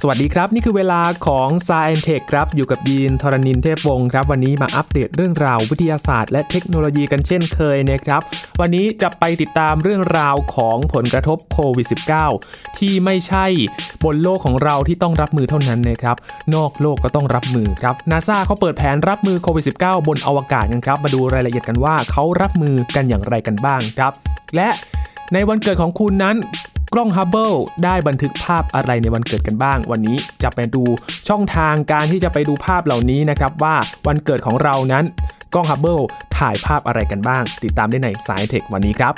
สวัสดีครับ นี่คือเวลาของ s ายเทคครับอยู่กับยีนทรณินเทพวงศ์ครับ วันนี้มาอัปเดตเรื่องราววิทยาศาสตร์และเทคโนโลยีกันเช่นเคยนะครับ วันนี้จะไปติดตามเรื่องราวของผลกระทบโควิด -19 ที่ไม่ใช่บนโลกของเราที่ต้องรับมือเท่านั้นนะครับ นอกโลกก็ต้องรับมือครับนาซาเขาเปิดแผนรับมือโควิด -19 บนอวกาศกันครับ มาดูรายละเอียดกันว่าเขารับมือกันอย่างไรกันบ้างครับ และในวันเกิดของคุณนั้น กล้องฮับเบิลได้บันทึกภาพอะไรในวันเกิดกันบ้าง วันนี้จะไปดูช่องทางการที่จะไปดูภาพเหล่านี้นะครับว่าวันเกิดของเรานั้นกล้องฮับเบิลถ่ายภาพอะไรกันบ้าง ติดตามได้ในสายเทควันนี้ครับ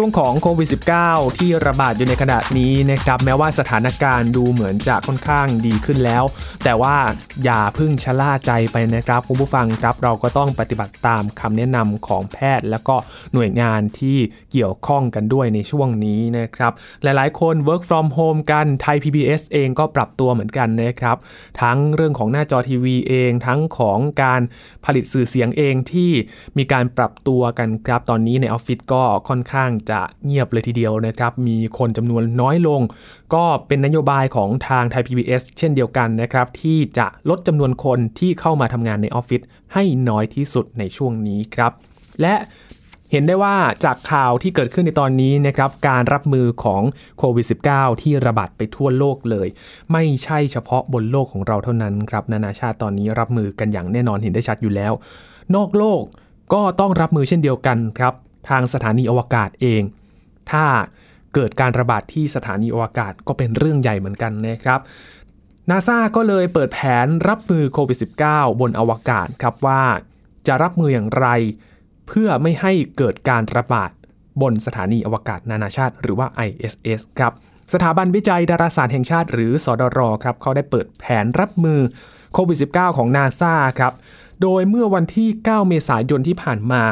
ช่วงของโควิด -19 ที่ระบาดอยู่ในขณะนี้นะครับแม้ว่าสถานการณ์ดูเหมือนจะค่อนข้างดีขึ้นแล้ว แต่ว่าอย่าพึ่งชะล่าใจไปนะครับคุณผู้ฟังครับเราก็ต้องปฏิบัติตามคำแนะนำของแพทย์ แล้วก็หน่วยงานที่เกี่ยวข้องกันด้วยในช่วงนี้นะครับหลายๆคน work from home กันไทย PBS เองก็ปรับตัวเหมือนกันนะครับทั้งเรื่องของหน้าจอทีวีเอง ทั้งของการผลิตสื่อเสียงเองที่มีการปรับตัวกันครับตอนนี้ในออฟฟิศก็ค่อนข้างจะเงียบเลยทีเดียวนะครับ มีคนจำนวนน้อยลง ก็เป็นนโยบายของทางไทย PBS เช่นเดียวกันนะครับ ที่จะลดจำนวนคนที่เข้ามาทำงานในออฟฟิศให้น้อยที่สุดในช่วงนี้ครับ และเห็นได้ว่าจากข่าวที่เกิดขึ้นในตอนนี้นะครับการรับมือของโควิด -19 ที่ระบาดไปทั่วโลกเลย ไม่ใช่เฉพาะบนโลกของเราเท่านั้นครับ นานาชาติตอนนี้รับมือกันอย่างแน่นอนเห็นได้ชัดอยู่แล้ว นอกโลกก็ต้องรับมือเช่นเดียวกันครับ ทางสถานีอวกาศเอง ถ้าเกิดการระบาดที่สถานีอวกาศก็เป็นเรื่องใหญ่เหมือนกันนะครับนาซาก็เลยเปิดแผนรับมือโควิด -19 บนอวกาศครับว่าจะรับมืออย่างไร เพื่อไม่ให้เกิดการระบาดบนสถานีอวกาศนานาชาติ หรือว่า ISS ครับสถาบันวิจัยดาราศาสตร์แห่งชาติ หรือสอดรครับเขาได้เปิดแผนรับมือโควิด -19 ของนาซาครับโดยเมื่อวันที่ 9 เมษายนที่ผ่านมา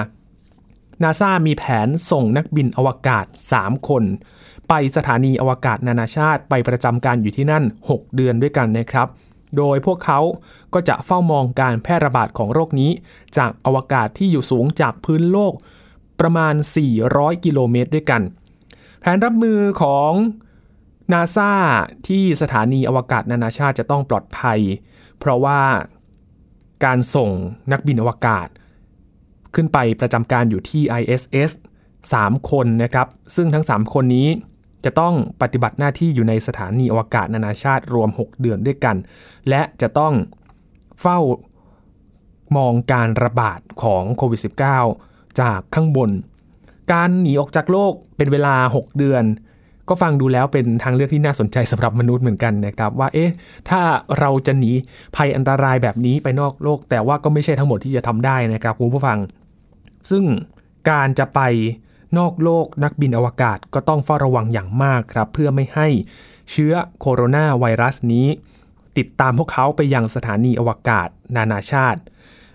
นาซามีแผนส่งนักบินอวกาศ 3 คน ไปสถานีอวกาศนานาชาติไปประจำการอยู่ที่นั่น 6 เดือนด้วยกันนะครับ โดยพวกเขาก็จะเฝ้ามองการแพร่ระบาดของโรคนี้ จากอวกาศที่อยู่สูงจากพื้นโลกประมาณ 400 กิโลเมตรด้วยกัน แผนรับมือของนาซาที่สถานีอวกาศนานาชาติจะต้องปลอดภัย เพราะว่าการส่งนักบินอวกาศ ขึ้นไปประจำการอยู่ที่ ISS 3 คนนะครับ ซึ่งทั้ง 3 คนนี้จะต้องปฏิบัติหน้าที่อยู่ในสถานีอวกาศนานาชาติรวม 6 เดือนด้วยกัน และจะต้องเฝ้ามองการระบาดของโควิด -19 จากข้างบน การหนีออกจากโลกเป็นเวลา 6 เดือน ก็ฟังดูแล้วเป็นทางเลือกที่น่าสนใจสำหรับมนุษย์เหมือนกันนะครับ ว่าเอ๊ะถ้าเราจะหนีภัยอันตรายแบบนี้ไปนอกโลก แต่ว่าก็ไม่ใช่ทั้งหมดที่จะทำได้นะครับคุณผู้ฟัง ซึ่งการจะไปนอกโลกนักบินอวกาศก็ต้องเฝ้าระวังอย่างมากครับ เพื่อไม่ให้เชื้อโคโรนาไวรัสนี้ ติดตามพวกเขาไปยังสถานีอวกาศนานาชาติ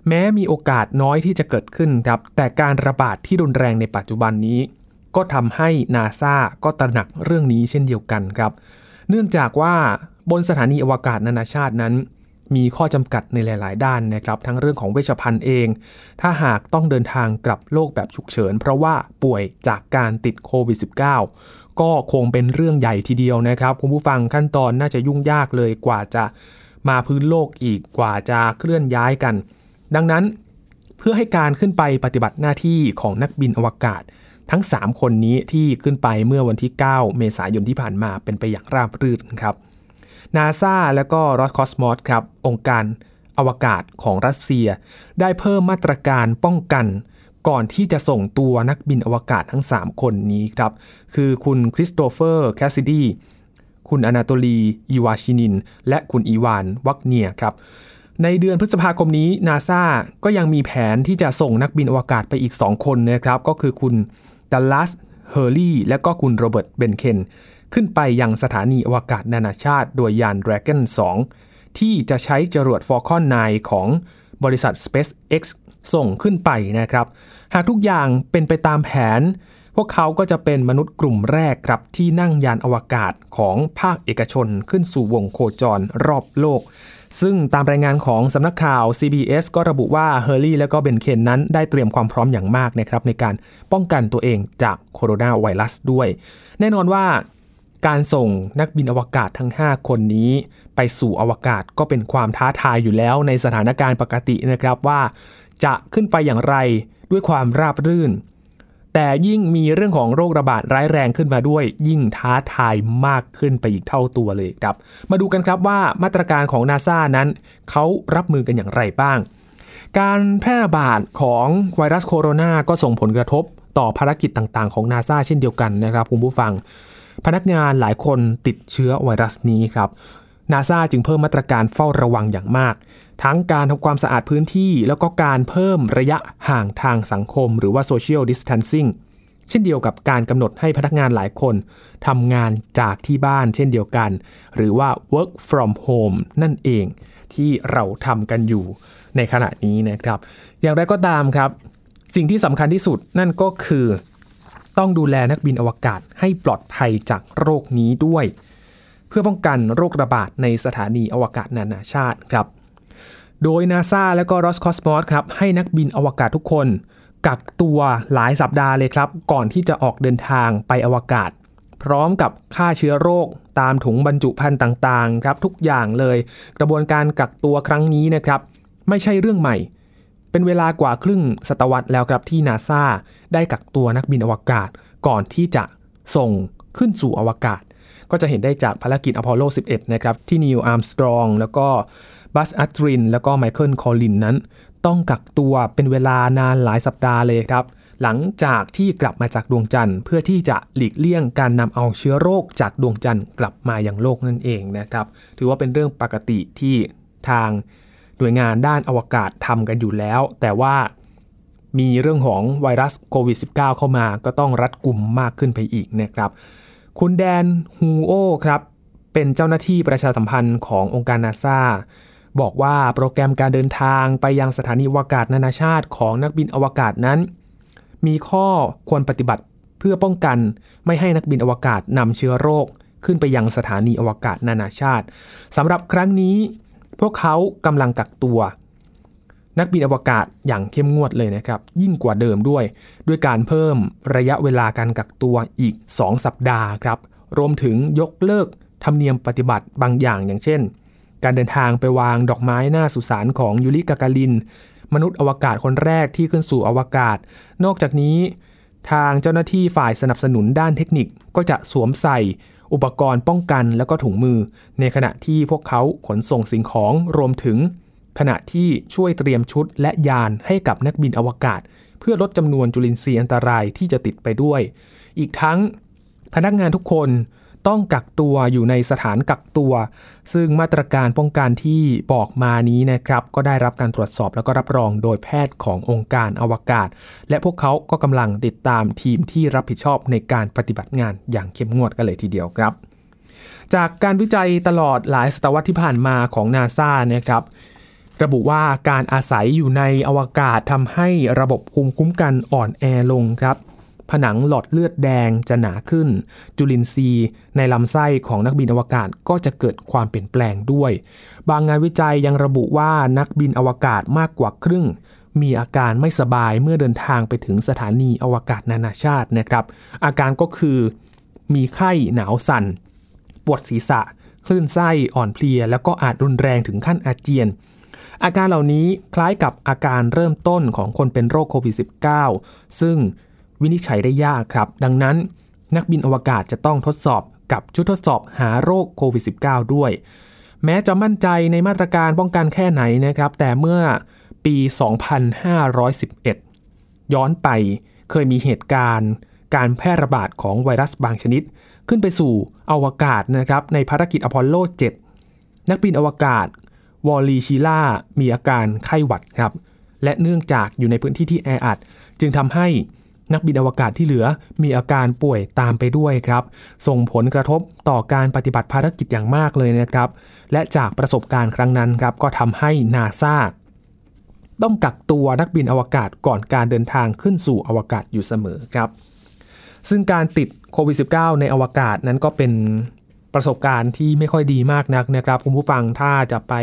แม้มีโอกาสน้อยที่จะเกิดขึ้นครับ แต่การระบาดที่รุนแรงในปัจจุบันนี้ ก็ทำให้นาซาก็ตระหนักเรื่องนี้เช่นเดียวกันครับ เนื่องจากว่าบนสถานีอวกาศนานาชาตินั้น มีข้อจำกัดในหลาย ๆ ด้านนะครับ ทั้งเรื่องของเวชภัณฑ์เอง ถ้าหากต้องเดินทางกลับโลกแบบฉุกเฉิน เพราะว่าป่วยจากการติดโควิด -19 ก็คงเป็นเรื่องใหญ่ทีเดียวนะครับคุณผู้ฟังขั้นตอนน่าจะยุ่งยากเลยกว่าจะมาพื้นโลกอีกกว่าจะเคลื่อนย้ายกัน ดังนั้นเพื่อให้การขึ้นไปปฏิบัติหน้าที่ของนักบินอวกาศ ทั้ง 3 คนนี้ที่ขึ้นไปเมื่อวันที่ 9 เมษายนที่ผ่านมาเป็นไปอย่างราบรื่นครับ นาซาและก็รอสคอสมอสครับองค์การอวกาศของรัสเซีย ได้เพิ่มมาตรการป้องกัน ก่อนที่จะส่งตัวนักบินอวกาศทั้ง 3 คนนี้ครับ คือคุณคริสโตเฟอร์แคสซิดีคุณอนาโตลี อีวาชินิน และคุณอีวาน วักเนียครับ ในเดือนพฤษภาคมนี้นาซาก็ยังมีแผนที่จะส่งนักบินอวกาศไปอีก 2 คนนะครับ ก็คือคุณดัลลัสเฮอร์รี่และก็คุณโรเบิร์ตเบนเคน ขึ้นไปยังสถานีอวกาศนานาชาติ โดยยาน Dragon 2 ที่จะใช้จรวด Falcon 9 ของบริษัท SpaceX ส่งขึ้นไปนะครับ หากทุกอย่างเป็นไปตามแผน พวกเขาก็จะเป็นมนุษย์กลุ่มแรกครับที่นั่งยานอวกาศของภาคเอกชนขึ้นสู่วงโคจรรอบโลก ซึ่งตามรายงานของสำนักข่าว CBS ก็ระบุว่าเฮอร์รี่และก็เบนเคนนั้นได้เตรียมความพร้อมอย่างมากนะครับในการป้องกันตัวเองจากโคโรนาไวรัสด้วย แน่นอนว่า การส่งนักบินอวกาศทั้ง 5 คนนี้ ไปสู่อวกาศก็เป็นความท้าทายอยู่แล้วในสถานการณ์ปกตินะครับว่า จะขึ้นไปอย่างไรด้วยความราบรื่น แต่ยิ่งมีเรื่องของโรคระบาดร้ายแรงขึ้นมาด้วย ยิ่งท้าทายมากขึ้นไปอีกเท่าตัวเลยครับ มาดูกันครับว่ามาตรการของนาซานั้นเขารับมือกันอย่างไรบ้าง การแพร่ระบาดของไวรัสโคโรนาก็ส่งผลกระทบต่อภารกิจต่างๆ ของนาซาเช่นเดียวกันนะครับคุณผู้ฟัง พนักงานหลายคนติดเชื้อไวรัสนี้ครับนาซาจึงเพิ่มมาตรการเฝ้าระวังอย่างมาก ทั้งการทำความสะอาดพื้นที่แล้วก็การเพิ่มระยะห่างทางสังคม หรือว่า social distancing เช่นเดียวกับการกำหนดให้พนักงานหลายคนทำงานจากที่บ้านเช่นเดียวกัน หรือว่า work from home นั่นเองที่เราทำกันอยู่ในขณะนี้นะครับ อย่างไรก็ตามครับ สิ่งที่สำคัญที่สุดนั่นก็คือ ต้องดูแลนักบินอวกาศให้ปลอดภัยจากโรคนี้ด้วย เพื่อป้องกันโรคระบาดในสถานีอวกาศนานาชาติครับ โดยนาซาและก็รอสคอสมอสครับให้นักบินอวกาศทุกคน กักตัวหลายสัปดาห์เลยครับ ก่อนที่จะออกเดินทางไปอวกาศ พร้อมกับฆ่าเชื้อโรคตามถุงบรรจุภัณฑ์ต่างๆ ครับทุกอย่างเลย กระบวนการกักตัวครั้งนี้นะครับ ไม่ใช่เรื่องใหม่ เป็นเวลากว่าครึ่งศตวรรษแล้วครับที่นาซาได้กักตัวนักบินอวกาศก่อนที่จะส่งขึ้นสู่อวกาศ ก็จะเห็นได้จากภารกิจอพอลโล 11 นะครับ ที่นีลอาร์มสตรองแล้วก็บัซอัลดรินแล้วก็ไมเคิลคอลลินส์นั้น ต้องกักตัวเป็นเวลานานหลายสัปดาห์เลยครับ หลังจากที่กลับมาจากดวงจันทร์ เพื่อที่จะหลีกเลี่ยงการนำเอาเชื้อโรคจากดวงจันทร์กลับมาอย่างโลกนั่นเองนะครับ ถือว่าเป็นเรื่องปกติที่ทาง หน่วยงานด้านอวกาศทำกันอยู่แล้ว แต่ว่ามีเรื่องของไวรัสโควิด -19 เข้ามาก็ต้องรัดกลุ่มมากขึ้นไปอีกนะครับ คุณแดนฮูโอครับเป็นเจ้าหน้าที่ประชาสัมพันธ์ขององค์การนาซาบอกว่าโปรแกรมการเดินทางไปยังสถานีอวกาศนานาชาติของนักบินอวกาศนั้น มีข้อควรปฏิบัติเพื่อป้องกันไม่ให้นักบินอวกาศนำเชื้อโรคขึ้นไปยังสถานีอวกาศนานาชาติสำหรับครั้งนี้ พวกเขากำลังกักตัว นักบินอวกาศอย่างเข้มงวดเลยนะครับ ยิ่งกว่าเดิมด้วย ด้วยการเพิ่มระยะเวลาการกักตัวอีก 2 สัปดาห์ครับ รวมถึงยกเลิกธรรมเนียมปฏิบัติบางอย่างอย่างเช่น การเดินทางไปวางดอกไม้หน้าสุสานของยูริกากาลิน มนุษย์อวกาศคนแรกที่ขึ้นสู่อวกาศ นอกจากนี้ทางเจ้าหน้าที่ฝ่ายสนับสนุนด้านเทคนิคก็จะสวมใส่ อุปกรณ์ป้องกันแล้วก็ถุงมือ ในขณะที่พวกเขาขนส่งสิ่งของรวมถึง ขณะที่ช่วยเตรียมชุดและยานให้กับนักบินอวกาศ เพื่อลดจำนวนจุลินทรีย์อันตรายที่จะติดไปด้วย อีกทั้งพนักงานทุกคน ต้องกักตัวอยู่ในสถานกักตัว ซึ่งมาตรการป้องกันที่บอกมานี้นะครับก็ได้รับการตรวจสอบแล้วก็รับรองโดยแพทย์ขององค์การอวกาศ และพวกเขาก็กำลังติดตามทีมที่รับผิดชอบในการปฏิบัติงานอย่างเข้มงวดกันเลยทีเดียวครับจากการวิจัยตลอดหลายศตวรรษที่ผ่านมาของนาซานะครับ ระบุว่าการอาศัยอยู่ในอวกาศทำให้ระบบภูมิคุ้มกันอ่อนแอลงครับ ผนังหลอดเลือดแดงจะหนาขึ้น จุลินทรีย์ในลำไส้ของนักบินอวกาศก็จะเกิดความเปลี่ยนแปลงด้วย บางงานวิจัยยังระบุว่านักบินอวกาศมากกว่าครึ่ง มีอาการไม่สบายเมื่อเดินทางไปถึงสถานีอวกาศนานาชาตินะครับ อาการก็คือ มีไข้หนาวสั่น ปวดศีรษะ คลื่นไส้อ่อนเพลีย แล้วก็อาจรุนแรงถึงขั้นอาเจียนอาการเหล่านี้คล้ายกับอาการเริ่มต้นของคนเป็นโรคโควิด -19 ซึ่ง วินิจฉัยได้ยากครับ ดังนั้น นักบินอวกาศจะต้องทดสอบกับชุดทดสอบหาโรคโควิด -19 ด้วย แม้จะมั่นใจในมาตรการป้องกันแค่ไหนนะครับ แต่เมื่อปี 2511 ย้อนไปเคยมีเหตุการณ์ การแพร่ระบาดของไวรัสบางชนิด ขึ้นไปสู่อวกาศนะครับในภารกิจอพอลโล 7 นักบินอวกาศ วอลลีชิล่า มีอาการไข้หวัดครับ และเนื่องจากอยู่ในพื้นที่ที่แออัด จึงทำให้ นักบินอวกาศที่เหลือมีอาการป่วยตามไปด้วยครับ ส่งผลกระทบต่อการปฏิบัติภารกิจอย่างมากเลยนะครับ และจากประสบการณ์ครั้งนั้นครับก็ทำให้นาซาต้องกักตัวนักบินอวกาศก่อนการเดินทางขึ้นสู่อวกาศอยู่เสมอครับ ซึ่งการติดโควิด -19 ในอวกาศนั้นก็เป็นประสบการณ์ที่ไม่ค่อยดีมากนักนะครับ คุณผู้ฟังถ้าจะไป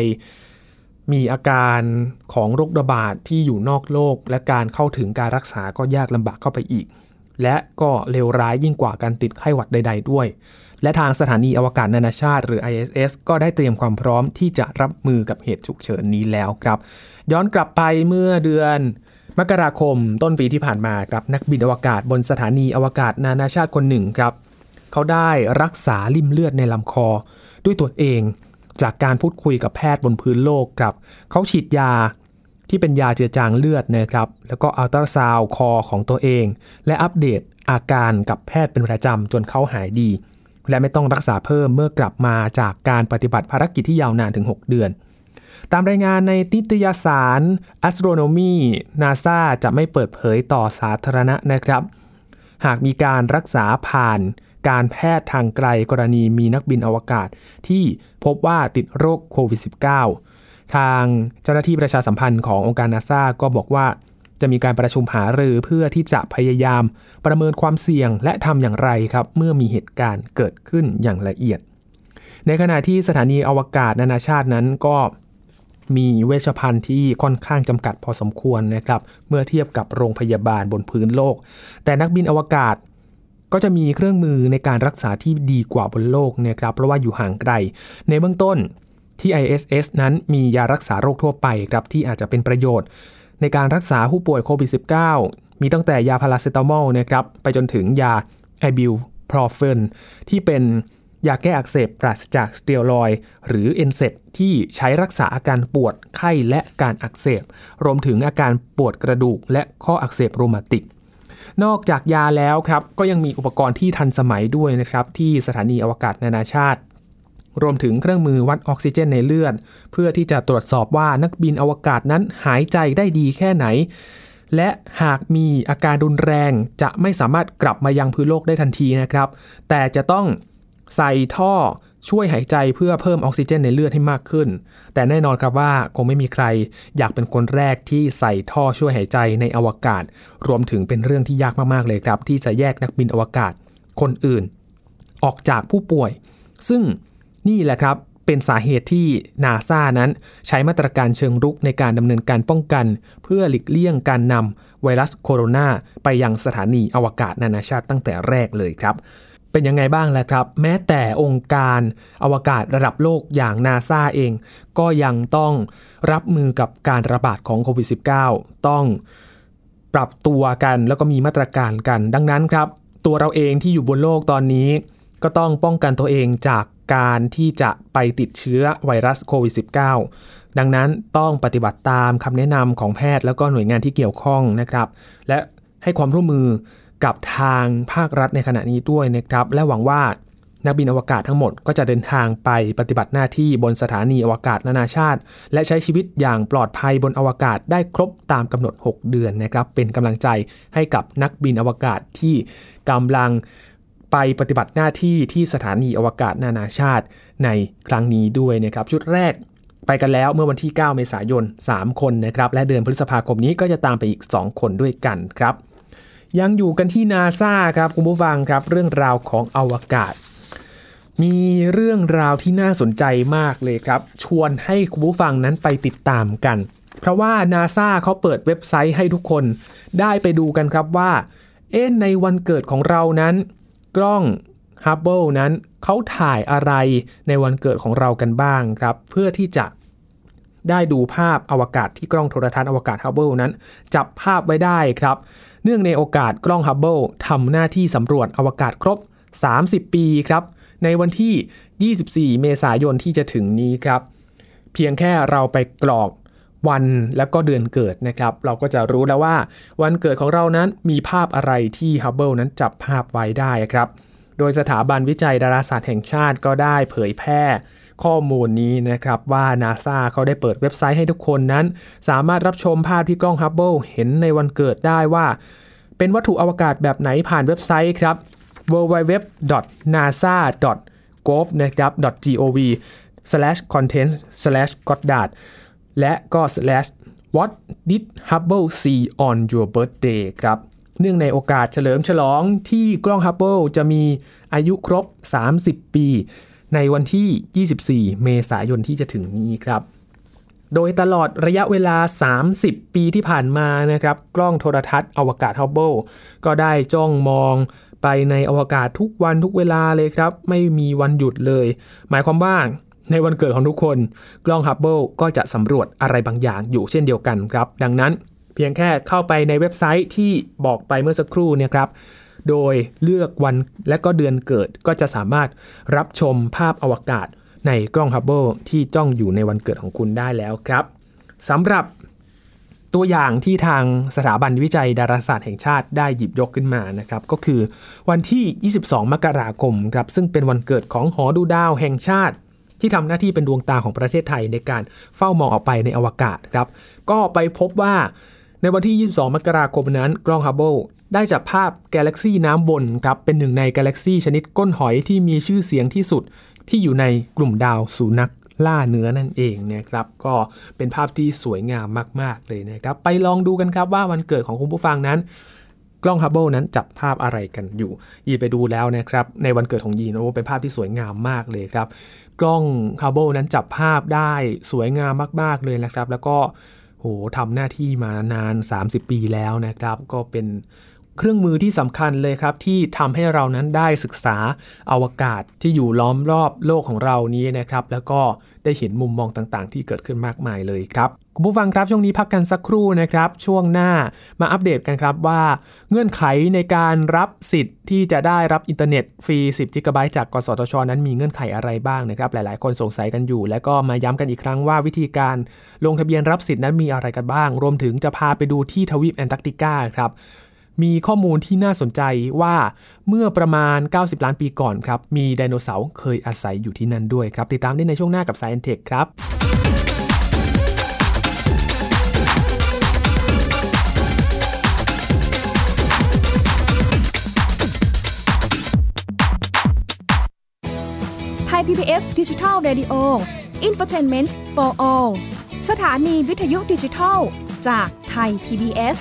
มีอาการของโรคระบาดที่อยู่นอกโลก และการเข้าถึงการรักษาก็ยากลำบากเข้าไปอีก และก็เลวร้ายยิ่งกว่าการติดไข้หวัดใด ๆ ด้วย และทางสถานีอวกาศนานาชาติ หรือ ISS ก็ได้เตรียมความพร้อมที่จะรับมือกับเหตุฉุกเฉินนี้แล้วครับ ย้อนกลับไปเมื่อเดือนมกราคมต้นปีที่ผ่านมาครับนักบินอวกาศบนสถานีอวกาศนานาชาติคนหนึ่งครับ เขาได้รักษาลิ่มเลือดในลำคอด้วยตัวเอง จากการพูดคุยกับแพทย์บนพื้นโลกครับเขาฉีดยาที่เป็นยาเจือจางเลือดนะครับแล้วก็อัลตราซาวคอของตัวเอง และอัปเดตอาการกับแพทย์เป็นประจำจนเขาหายดี และไม่ต้องรักษาเพิ่มเมื่อกลับมาจากการปฏิบัติภารกิจที่ยาวนานถึง 6 เดือน ตามรายงานในนิตยสาร Astronomy NASA จะไม่เปิดเผยต่อสาธารณะนะครับ หากมีการรักษาผ่าน การแพทย์ทางไกลกรณีมีนักบินอวกาศ ที่พบว่าติดโรคโควิด -19 ทางเจ้าหน้าที่ประชาสัมพันธ์ขององค์การนาซาก็บอกว่า จะมีการประชุมหารือเพื่อที่จะพยายามประเมินความเสี่ยงและทำอย่างไรครับ เมื่อมีเหตุการณ์เกิดขึ้นอย่างละเอียด ในขณะที่สถานีอวกาศนานาชาตินั้นก็มีเวชภัณฑ์ที่ค่อนข้างจำกัดพอสมควรนะครับ เมื่อเทียบกับโรงพยาบาลบนพื้นโลก แต่นักบินอวกาศ ก็จะมีเครื่องมือในการรักษาที่ดีกว่าบนโลกนะครับเพราะว่าอยู่ห่างไกล ในเบื้องต้นที่ ISS นั้นมียารักษาโรคทั่วไปครับที่อาจจะเป็นประโยชน์ ในการรักษาผู้ป่วยโควิด -19 มีตั้งแต่ยาพาราเซตามอลนะครับไปจนถึงยาไอบูโพรเฟนที่เป็นยาแก้อักเสบปราศจากสเตียรอยด์หรือ NSAID ที่ใช้รักษาอาการปวดไข้และการอักเสบ รวมถึงอาการปวดกระดูกและข้ออักเสบรูมาติก นอกจากยาแล้วครับก็ยังมีอุปกรณ์ที่ทันสมัยด้วยนะครับที่สถานีอวกาศนานาชาติ รวมถึงเครื่องมือวัดออกซิเจนในเลือด เพื่อที่จะตรวจสอบว่านักบินอวกาศนั้นหายใจได้ดีแค่ไหน และหากมีอาการรุนแรงจะไม่สามารถกลับมายังพื้นโลกได้ทันทีนะครับ แต่จะต้องใส่ท่อ ช่วยหายใจเพื่อเพิ่มออกซิเจนในเลือดให้มากขึ้น แต่แน่นอนครับว่าคงไม่มีใครอยากเป็นคนแรกที่ใส่ท่อช่วยหายใจในอวกาศ รวมถึงเป็นเรื่องที่ยากมากๆเลยครับ ที่จะแยกนักบินอวกาศคนอื่น ออกจากผู้ป่วย ซึ่งนี่แหละครับเป็นสาเหตุที่นาซานั้นใช้มาตรการเชิงรุกในการดำเนินการป้องกัน เพื่อหลีกเลี่ยงการนำไวรัสโคโรนาไปยังสถานีอวกาศนานาชาติตั้งแต่แรกเลยครับ เป็นยังไงบ้างล่ะครับ แม้แต่องค์การอวกาศระดับโลกอย่างนาซาเอง ก็ยังต้องรับมือกับการระบาดของโควิด -19 ต้องปรับตัวกันแล้วก็มีมาตรการกัน ดังนั้นครับ ตัวเราเองที่อยู่บนโลกตอนนี้ ก็ต้องป้องกันตัวเองจากการที่จะไปติดเชื้อไวรัสโควิด -19 ดังนั้นต้องปฏิบัติตามคำแนะนำของแพทย์แล้วก็หน่วยงานที่เกี่ยวข้องนะครับ และให้ความร่วมมือ กับทางภาครัฐในขณะนี้ด้วยนะครับ และหวังว่านักบินอวกาศทั้งหมดก็จะเดินทางไปปฏิบัติหน้าที่บนสถานีอวกาศนานาชาติ และใช้ชีวิตอย่างปลอดภัยบนอวกาศได้ครบตามกำหนด 6 เดือนนะครับ เป็นกำลังใจให้กับนักบินอวกาศที่กำลังไปปฏิบัติหน้าที่ที่สถานีอวกาศนานาชาติในครั้งนี้ด้วยนะครับ ชุดแรกไปกันแล้วเมื่อวันที่ 9 เมษายน 3 คนนะครับ และเดือนพฤษภาคมนี้ก็จะตามไปอีก 2 คนด้วยกันครับ ยังอยู่กันที่นาซาครับคุณผู้ฟังครับเรื่องราวของอวกาศ มีเรื่องราวที่น่าสนใจมากเลยครับ ชวนให้คุณผู้ฟังนั้นไปติดตามกัน เพราะว่านาซาเขาเปิดเว็บไซต์ให้ทุกคน ได้ไปดูกันครับว่า เอ๊ในวันเกิดของเรานั้น กล้องฮับเบิลนั้นเขาถ่ายอะไรในวันเกิดของเรากันบ้างครับ เพื่อที่จะได้ดูภาพอวกาศที่กล้องโทรทรรศน์อวกาศฮับเบิลนั้น จับภาพไว้ได้ครับ เนื่องในโอกาสกล้องฮับเบิลทำหน้าที่สำรวจอวกาศครบ 30 ปีครับ ในวันที่ 24 เมษายนที่จะถึงนี้ครับ เพียงแค่เราไปกรอกวันแล้วก็เดือนเกิดนะครับ เราก็จะรู้แล้วว่า วันเกิดของเรานั้นมีภาพอะไรที่ฮับเบิลนั้นจับภาพไว้ได้ครับ โดยสถาบันวิจัยดาราศาสตร์แห่งชาติก็ได้เผยแพร่ ข้อมูลนี้นะครับว่า NASA เขาได้เปิดเว็บไซต์ให้ทุกคนนั้น สามารถรับชมภาพที่กล้องฮับเบิลเห็นในวันเกิดได้ว่า เป็นวัตถุอวกาศแบบไหนผ่านเว็บไซต์ครับ www.nasa.gov นะครับ .gov slash content slash goddard และก็ slash what did Hubble see on your birthday ครับ เนื่องในโอกาสเฉลิมฉลองที่กล้องฮับเบิลจะมีอายุครบ 30 ปี ในวันที่ 24 เมษายนที่จะถึงนี้ครับ โดยตลอดระยะเวลา 30 ปีที่ผ่านมานะครับ กล้องโทรทัศน์อวกาศฮับเบิลก็ได้จ้องมองไปในอวกาศทุกวันทุกเวลาเลยครับ ไม่มีวันหยุดเลย หมายความว่าในวันเกิดของทุกคน กล้องฮับเบิลก็จะสำรวจอะไรบางอย่างอยู่เช่นเดียวกันครับ ดังนั้นเพียงแค่เข้าไปในเว็บไซต์ที่บอกไปเมื่อสักครู่เนี่ยครับ โดยเลือกวันและก็เดือนเกิดก็จะสามารถรับชมภาพอวกาศในกล้องฮับเบิลที่จ้องอยู่ในวันเกิดของคุณได้แล้วครับสำหรับตัวอย่างที่ทางสถาบันวิจัยดาราศาสตร์แห่งชาติได้หยิบยกขึ้นมานะครับ ก็คือวันที่ 22 มกราคมครับซึ่งเป็นวันเกิดของหอดูดาวแห่งชาติ ที่ทำหน้าที่เป็นดวงตาของประเทศไทยในการเฝ้ามองออกไปในอวกาศครับ ก็ไปพบว่าในวันที่ 22 มกราคมนั้น กล้องฮับเบิล ได้จับภาพกาแล็กซีน้ำวนครับเป็นหนึ่งในกาแล็กซีชนิดก้นหอยที่มีชื่อเสียงที่สุดที่อยู่ในกลุ่มดาวสูนักล่าเนื้อนั่นเองนะครับ ก็เป็นภาพที่สวยงามมาก ๆ เลยนะครับ ไปลองดูกันครับว่าวันเกิดของคุณผู้ฟังนั้น กล้องฮับเบิลนั้นจับภาพอะไรกันอยู่ ยีไปดูแล้วนะครับ ในวันเกิดของยีนโอ้เป็นภาพที่สวยงามมากเลยครับ กล้องฮับเบิลนั้นจับภาพได้สวยงามมาก ๆ เลยนะครับ แล้วก็โหทำหน้าที่มานาน 30 ปีแล้วนะครับ ก็เป็น เครื่องมือที่สำคัญเลยครับ ที่ทำให้เรานั้นได้ศึกษาอาวกาศที่อยู่ล้อมรอบโลกของเรานี้นะครับ แล้วก็ได้เห็นมุมมองต่างๆ ที่เกิดขึ้นมากมายเลยครับคุณผู้ฟังครับช่วงนี้พักกันสักครู่นะครับ ช่วงหน้ามาอัปเดตกันครับว่า เงื่อนไขในการรับสิทธิ์ที่จะได้รับอินเทอร์เน็ตฟรี10กิกะไบต์จากกสทช นั้นมีเงื่อนไขอะไรบ้างนะครับ หลายๆ คนสงสัยกันอยู่ และก็มาย้ำกันอีกครั้งว่าวิธีการลงทะเบียนรับสิทธิ์นั้นมีอะไรกันบ้าง รวมถึงจะพาไปดูที่ทวีปแอนตาร์กติกาครับ มีข้อมูลที่น่าสนใจว่าเมื่อประมาณ 90 ล้านปีก่อนครับ มีไดโนเสาร์เคยอาศัยอยู่ที่นั่นด้วยครับ ติดตามได้ในช่วงหน้ากับ Science Tech ครับไทย PBS ดิจิทัล Radio Infotainment for All สถานีวิทยุดิจิทัล จากไทย PBS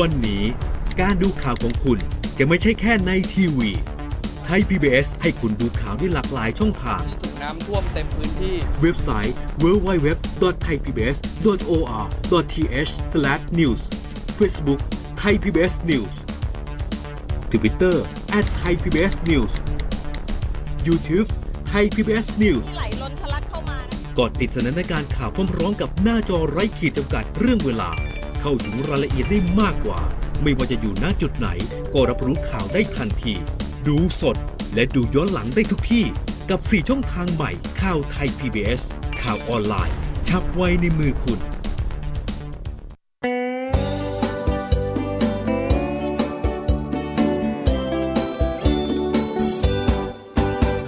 วันนี้การดูข่าวของคุณจะไม่ใช่แค่ในทีวี Thai PBS ให้คุณดูข่าวได้หลากหลายช่องทาง ถูกน้ำท่วมเต็มพื้นที่ เว็บไซต์ www.thaipbs.or.th/news Facebook Thai PBS News Twitter @thaipbsnews YouTube Thai PBS News ไหลล้นทะลักเข้ามากดติดสนันในการข่าวพร้อมๆกับหน้าจอไร้ขีดจำกัดเรื่องเวลา เข้าถึงรายละเอียดได้มากกว่า ไม่ว่าจะอยู่ณจุดไหน ก็รับรู้ข่าวได้ทันที ดูสดและดูย้อนหลังได้ทุกที่ กับ 4 ช่องทางใหม่ข่าวไทย PBS ข่าวออนไลน์ ชับไว้ในมือคุณ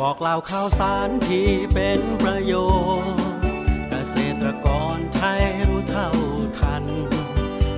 บอกเล่าข่าวสารที่เป็นประโยชน์ เกษตรกรไทยรู้เท่าทัน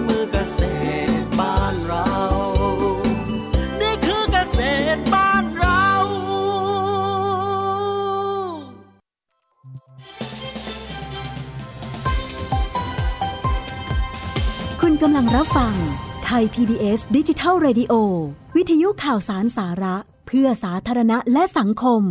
อ กำลังรับฟังไทย PBS ดิจิทัล Radio วิทยุข่าวสารสาระ เพื่อสาธารณะและสังคม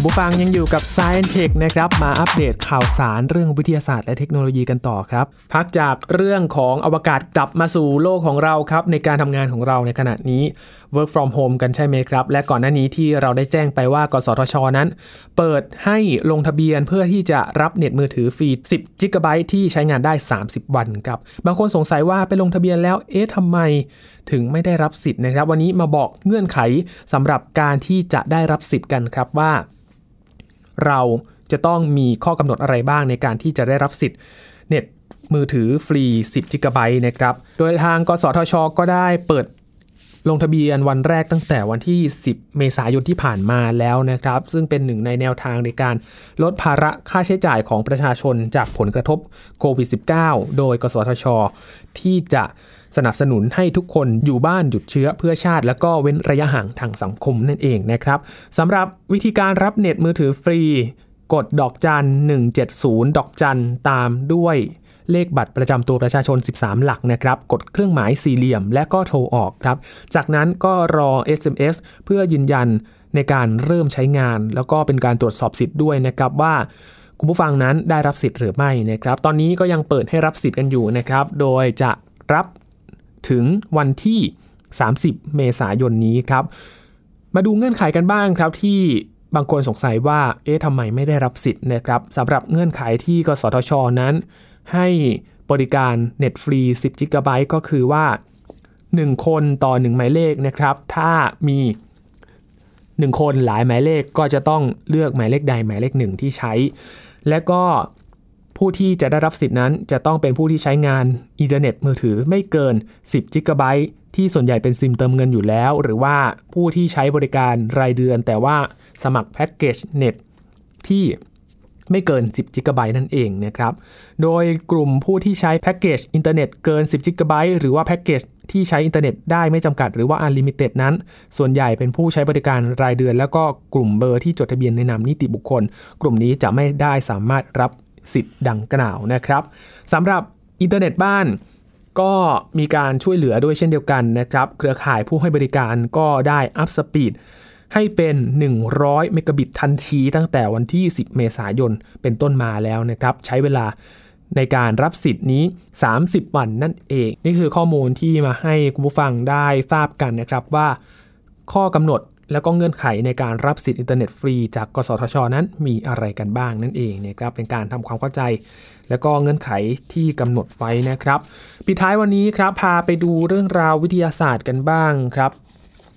คุณผู้ฟังยังอยู่กับ Science Tech นะครับ มาอัปเดตข่าวสารเรื่องวิทยาศาสตร์และเทคโนโลยีกันต่อครับ พักจากเรื่องของอวกาศกลับมาสู่โลกของเราครับ ในการทำงานของเราในขณะนี้ work from home กันใช่ไหมครับ และก่อนหน้านี้ที่เราได้แจ้งไปว่ากสทช นั้น เปิดให้ลงทะเบียนเพื่อที่จะรับเน็ตมือถือฟรี 10 g b ที่ใช้งานได้ 30 วันครับ บางคนสงสัยว่าไปลงทะเบียนแล้ว เอ๊ะทำไมถึงไม่ได้รับสิทธิ์นะครับ วันนี้มาบอกเงื่อนไขสำหรับการที่จะได้รับสิทธิ์กันครับว่า เราจะต้องมีข้อกำหนดอะไรบ้างในการที่จะได้รับสิทธิ์เน็ตมือถือฟรี 10 g b นะครับ โดยทางกสทช ก็ได้เปิดลงทะเบียนวันแรกตั้งแต่วันที่ 10 เมษายนที่ผ่านมาแล้วนะครับ ซึ่งเป็นหนึ่งในแนวทางในการลดภาระค่าใช้จ่ายของประชาชนจากผลกระทบโควิด -19 โดย กสทช ที่จะ สนับสนุนให้ทุกคนอยู่บ้านหยุดเชื้อเพื่อชาติ แล้วก็เว้นระยะห่างทางสังคมนั่นเองนะครับสำหรับวิธีการรับเน็ตมือถือฟรี กดดอกจัน 170 ดอกจันตามด้วยเลขบัตรประจำตัวประชาชน 13 หลักนะครับ กดเครื่องหมายสี่เหลี่ยมและก็โทรออกครับ จากนั้นก็รอ SMS เพื่อยืนยันในการเริ่มใช้งาน แล้วก็เป็นการตรวจสอบสิทธิ์ด้วยนะครับว่าคุณผู้ฟังนั้นได้รับสิทธิ์หรือไม่นะครับ ตอนนี้ก็ยังเปิดให้รับสิทธิ์กันอยู่นะครับ โดยจะรับ ถึงวันที่ 30 เมษายนนี้ครับ มาดูเงื่อนไขกันบ้างครับที่บางคนสงสัยว่า เอ๊ะทำไมไม่ได้รับสิทธิ์นะครับสำหรับเงื่อนไขที่กสทช นั้น ให้บริการเน็ตฟรี 10 g b ก็คือว่า 1 คนต่อ 1 หมายเลขนะครับ ถ้ามี 1 คนหลายหมายเลขก็จะต้องเลือกหมายเลขใดหมายเลขหนึ่งที่ใช้ และก็ ผู้ที่จะได้รับสิทธินั้นจะต้องเป็นผู้ที่ใช้งานอินเทอร์เน็ตมือถือไม่เกิน 10 GB ที่ส่วนใหญ่เป็นซิมเติมเงินอยู่แล้ว หรือว่าผู้ที่ใช้บริการรายเดือน แต่ว่าสมัครแพ็กเกจเน็ตที่ไม่เกิน 10 GB นั่นเองนะครับ โดยกลุ่มผู้ที่ใช้แพ็กเกจอินเทอร์เน็ตเกิน 10 GB หรือว่าแพ็กเกจที่ใช้อินเทอร์เน็ตได้ไม่จำกัดหรือว่า Unlimited นั้น ส่วนใหญ่เป็นผู้ใช้บริการรายเดือน แล้วก็กลุ่มเบอร์ที่จดทะเบียนในนามนิติบุคคล กลุ่มนี้จะไม่ได้สามารถรับ สิทธิ์ดังกล่าวนะครับสำหรับอินเทอร์เน็ตบ้านก็มีการช่วยเหลือด้วยเช่นเดียวกันนะครับ เครือข่ายผู้ให้บริการก็ได้ up speed ให้เป็น 100 เมกะบิตทันทีตั้งแต่วันที่ 10 เมษายนเป็นต้นมาแล้วนะครับ ใช้เวลาในการรับสิทธิ์นี้ 30 วันนั่นเอง นี่คือข้อมูลที่มาให้คุณผู้ฟังได้ทราบกันนะครับว่า ข้อกำหนด แล้วก็เงื่อนไขในการรับสิทธิ์อินเทอร์เน็ตฟรีจากกสทช นั้นมีอะไรกันบ้างนั่นเองนะครับเป็นการทำความเข้าใจ แล้วก็เงื่อนไขที่กำหนดไว้นะครับ ปิดท้ายวันนี้ครับพาไปดูเรื่องราววิทยาศาสตร์กันบ้างครับ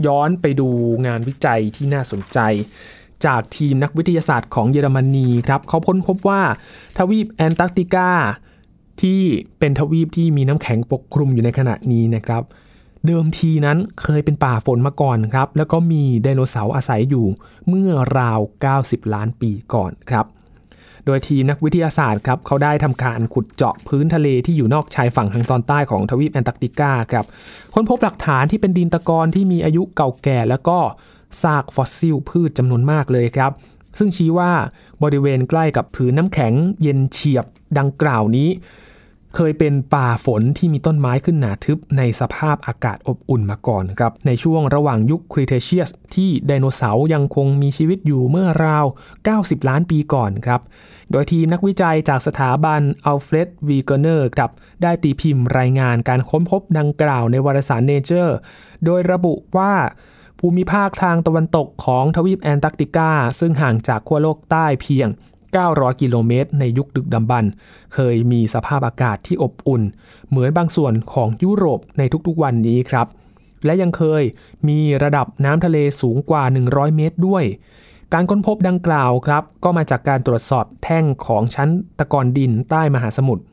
ย้อนไปดูงานวิจัยที่น่าสนใจ จากทีมนักวิทยาศาสตร์ของเยอรมนีครับเขาพ้นพบว่าทวีปแอนตาร์กติกาที่เป็นทวีปที่มีน้ำแข็งปกคลุมอยู่ในขณะนี้นะครับ เดิมทีนั้นเคยเป็นป่าฝนมาก่อนครับ แล้วก็มีไดโนเสาร์อาศัยอยู่เมื่อราว 90 ล้านปีก่อนครับ โดยทีมนักวิทยาศาสตร์ครับเขาได้ทำการขุดเจาะพื้นทะเลที่อยู่นอกชายฝั่งทางตอนใต้ของทวีปแอนตาร์กติกาครับค้นพบหลักฐานที่เป็นดินตะกอนที่มีอายุเก่าแก่ แล้วก็ซากฟอสซิลพืชจำนวนมากเลยครับ ซึ่งชี้ว่าบริเวณใกล้กับผืนน้ำแข็งเย็นเฉียบดังกล่าวนี้ เคยเป็นป่าฝนที่มีต้นไม้ขึ้นหนาทึบในสภาพอากาศอบอุ่นมาก่อนครับ ในช่วงระหว่างยุคครีเทเชียสที่ไดโนเสาร์ยังคงมีชีวิตอยู่เมื่อราว 90 ล้านปีก่อนครับ โดยทีมนักวิจัยจากสถาบันอัลเฟรดวีเกเนอร์ครับ ได้ตีพิมพ์รายงานการค้นพบดังกล่าวในวารสารเนเจอร์ โดยระบุว่าภูมิภาคทางตะวันตกของทวีปแอนตาร์กติกา ซึ่งห่างจากขั้วโลกใต้เพียง 900 กิโลเมตร ในยุคดึกดำบรรพ์เคยมีสภาพอากาศที่อบอุ่น เหมือนบางส่วนของยุโรปในทุกๆวันนี้ครับ และยังเคยมีระดับน้ำทะเลสูงกว่า 100 เมตรด้วย การค้นพบดังกล่าวครับ ก็มาจากการตรวจสอบแท่งของชั้นตะกอนดินใต้มหาสมุทร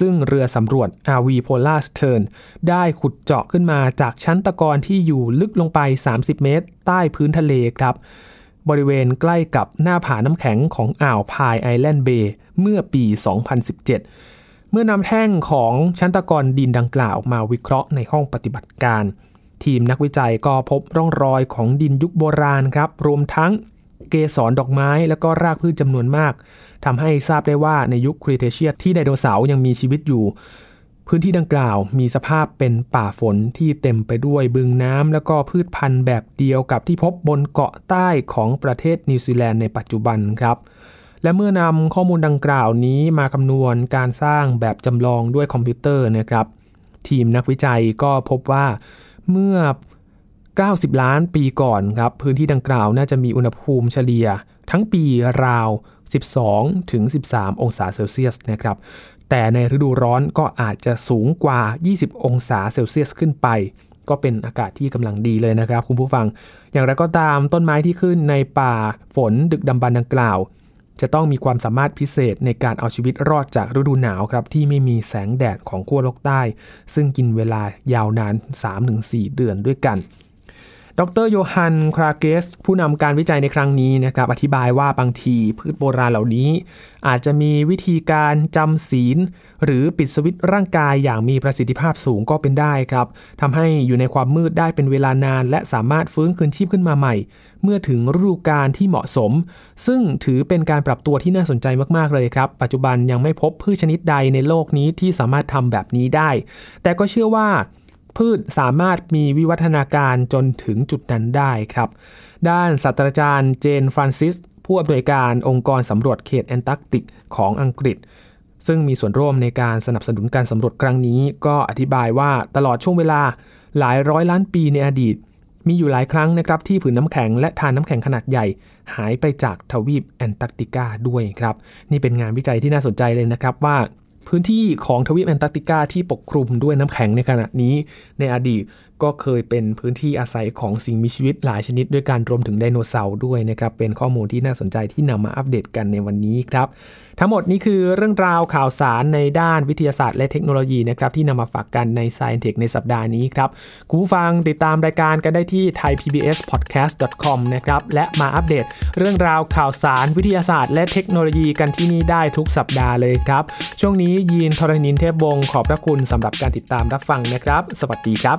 ซึ่งเรือสำรวจ RV Polar Stern ได้ขุดเจาะขึ้นมาจากชั้นตะกอนที่อยู่ลึกลงไป 30 เมตร ใต้พื้นทะเลครับ บริเวณใกล้กับหน้าผาน้ำแข็งของอ่าวพายไอแลนด์เบย์เมื่อปี 2017 เมื่อนำแท่งของชั้นตะกอนดินดังกล่าวมาวิเคราะห์ในห้องปฏิบัติการ ทีมนักวิจัยก็พบร่องรอยของดินยุคโบราณครับ รวมทั้งเกสรดอกไม้และก็รากพืชจำนวนมากทำให้ทราบได้ว่าในยุคครีเทเชียสที่ไดโนเสาร์ยังมีชีวิตอยู่ พื้นที่ดังกล่าวมีสภาพเป็นป่าฝนที่เต็มไปด้วยบึงน้ำแล้วก็พืชพันธุ์แบบเดียวกับที่พบบนเกาะใต้ของประเทศนิวซีแลนด์ในปัจจุบันครับ และเมื่อนำข้อมูลดังกล่าวนี้มาคำนวณการสร้างแบบจำลองด้วยคอมพิวเตอร์นะครับ ทีมนักวิจัยก็พบว่าเมื่อ 90 ล้านปีก่อนครับ พื้นที่ดังกล่าวน่าจะมีอุณหภูมิเฉลี่ย ทั้งปีราว 12 ถึง 13 องศาเซลเซียสนะครับ แต่ในฤดูร้อนก็อาจจะสูงกว่า 20 องศาเซลเซียสขึ้นไป ก็เป็นอากาศที่กำลังดีเลยนะครับคุณผู้ฟัง อย่างไรก็ตามต้นไม้ที่ขึ้นในป่าฝนดึกดำบรรดังกล่าว จะต้องมีความสามารถพิเศษในการเอาชีวิตรอดจากฤดูหนาวครับที่ไม่มีแสงแดดของขั้วโลกใต้ ซึ่งกินเวลายาวนาน 3-4 เดือนด้วยกัน ดรโยฮันคราเกส ผู้นำการวิจัยในครั้งนี้นะครับอธิบายว่าบางทีพืชโบราณเหล่านี้ อาจจะมีวิธีการจำศีล หรือปิดสวิตช์ร่างกายอย่างมีประสิทธิภาพสูงก็เป็นได้ครับทำให้อยู่ในความมืดได้เป็นเวลานาน และสามารถฟื้นคืนชีพขึ้นมาใหม่ เมื่อถึงฤดูกาลที่เหมาะสม ซึ่งถือเป็นการปรับตัวที่น่าสนใจมากๆเลยครับ ปัจจุบันยังไม่พบพืชชนิดใดในโลกนี้ที่สามารถทำแบบนี้ได้ แต่ก็เชื่อว่า พืชสามารถมีวิวัฒนาการจนถึงจุดนั้นได้ครับ ด้านศาสตราจารย์เจนฟรานซิส ผู้อำนวยการองค์กรสำรวจเขตแอนตาร์กติกของอังกฤษ ซึ่งมีส่วนร่วมในการสนับสนุนการสำรวจครั้งนี้ ก็อธิบายว่าตลอดช่วงเวลาหลายร้อยล้านปีในอดีต มีอยู่หลายครั้งนะครับที่ผืนน้ำแข็งและธารน้ำแข็งขนาดใหญ่ หายไปจากทวีปแอนตาร์กติกาด้วยครับ นี่เป็นงานวิจัยที่น่าสนใจเลยนะครับว่า พื้นที่ของทวีปแอนตาร์กติกาที่ปกคลุมด้วยน้ำแข็งในขณะนี้ในอดีต ก็เคยเป็นพื้นที่อาศัยของสิ่งมีชีวิตหลายชนิดด้วยการรวมถึงไดโนเสาร์ด้วยนะครับ เป็นข้อมูลที่น่าสนใจที่นำมาอัปเดตกันในวันนี้ครับ ทั้งหมดนี้คือเรื่องราวข่าวสารในด้านวิทยาศาสตร์และเทคโนโลยีนะครับที่นำมาฝากกันใน Science Tech ในสัปดาห์นี้ครับคุณผู้ฟังติดตามรายการกันได้ที่ thaipbspodcast.com นะครับและมาอัปเดตเรื่องราวข่าวสารวิทยาศาสตร์ และเทคโนโลยีกันที่นี่ได้ทุกสัปดาห์เลยครับช่วงนี้ยีนทรณินเทพวงศ์ขอบพระคุณสำหรับการติดตามรับฟังนะครับ สวัสดีครับ